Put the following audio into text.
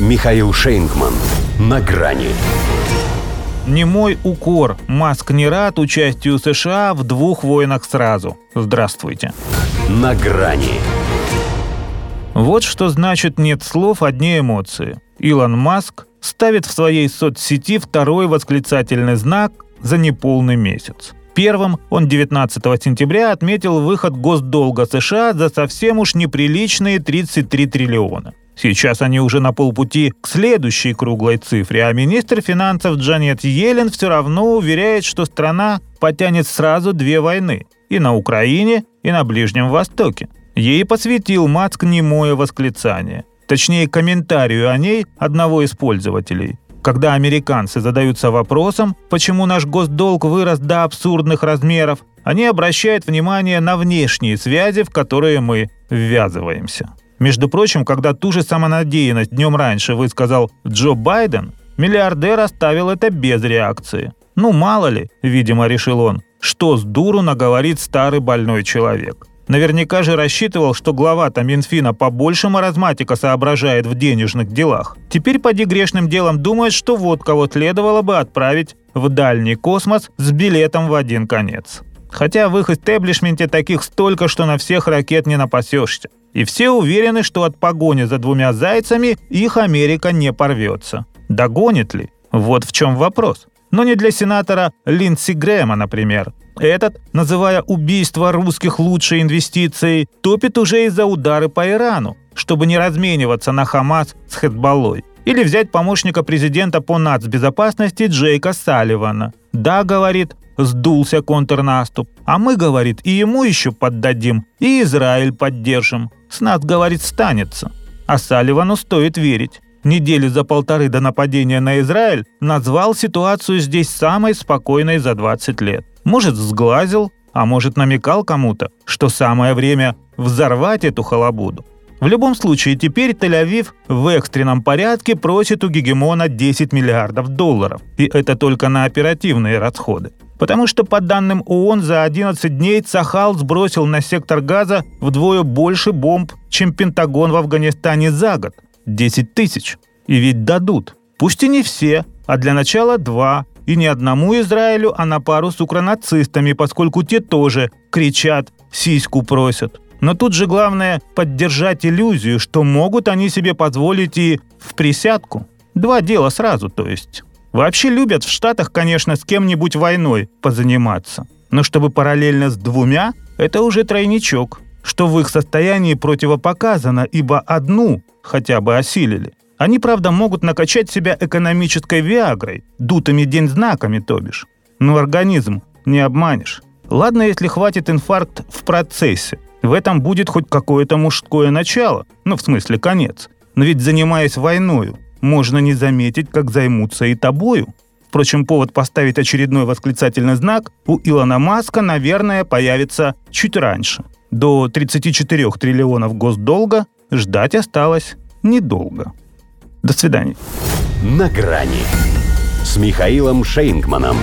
Михаил Шейнгман. На грани. Не мой укор. Маск не рад участию США в двух войнах сразу. Здравствуйте. На грани. Вот что значит нет слов, одни эмоции. Илон Маск ставит в своей соцсети второй восклицательный знак за неполный месяц. Первым он 19 сентября отметил выход госдолга США за совсем уж неприличные 33 триллиона. Сейчас они уже на полпути к следующей круглой цифре, а министр финансов Джанет Йеллен все равно уверяет, что страна потянет сразу две войны – и на Украине, и на Ближнем Востоке. Ей посвятил Маск немое восклицание. Точнее, комментарию о ней одного из пользователей. Когда американцы задаются вопросом, почему наш госдолг вырос до абсурдных размеров, они обращают внимание на внешние связи, в которые мы ввязываемся. Между прочим, когда ту же самонадеянность днем раньше высказал Джо Байден, миллиардер оставил это без реакции. Ну мало ли, видимо, решил он, что с дуру наговорит старый больной человек. Наверняка же рассчитывал, что глава-то Минфина побольше маразматика соображает в денежных делах. Теперь поди грешным делом думает, что вот кого следовало бы отправить в дальний космос с билетом в один конец. Хотя в их истеблишменте таких столько, что на всех ракет не напасешься. И все уверены, что от погони за двумя зайцами их Америка не порвется. Догонит ли? Вот в чем вопрос. Но не для сенатора Линдси Грэма, например. Этот, называя убийство русских лучшей инвестицией, топит уже из-за удары по Ирану, чтобы не размениваться на Хамас с Хетбалой. Или взять помощника президента по нацбезопасности Джейка Салливана. Да, говорит, сдулся контрнаступ. А мы, говорит, и ему еще поддадим, и Израиль поддержим. С нас, говорит, станется. А Салливану стоит верить недели за полторы до нападения на Израиль назвал ситуацию здесь самой спокойной за 20 лет. Может, сглазил, а может, намекал кому-то, что самое время взорвать эту халабуду. В любом случае, теперь Тель-Авив в экстренном порядке просит у гегемона 10 миллиардов долларов. И это только на оперативные расходы. Потому что, по данным ООН, за 11 дней Цахал сбросил на сектор газа вдвое больше бомб, чем Пентагон в Афганистане за год. 10 тысяч. И ведь дадут. Пусть и не все, а для начала два. И не одному Израилю, а на пару с укронацистами, поскольку те тоже кричат, сиську просят. Но тут же главное поддержать иллюзию, что могут они себе позволить и в присядку. Два дела сразу, то есть. Вообще любят в Штатах, конечно, с кем-нибудь войной позаниматься. Но чтобы параллельно с двумя, это уже тройничок, что в их состоянии противопоказано, ибо одну хотя бы осилили. Они, правда, могут накачать себя экономической виагрой, дутыми день-знаками, то бишь. Но организм не обманешь. Ладно, если хватит инфаркт в процессе. В этом будет хоть какое-то мужское начало, ну, в смысле, конец. Но ведь, занимаясь войною, можно не заметить, как займутся и тобою. Впрочем, повод поставить очередной восклицательный знак у Илона Маска, наверное, появится чуть раньше. До 34 триллионов госдолга ждать осталось недолго. До свидания. На грани с Михаилом Шейнгманом.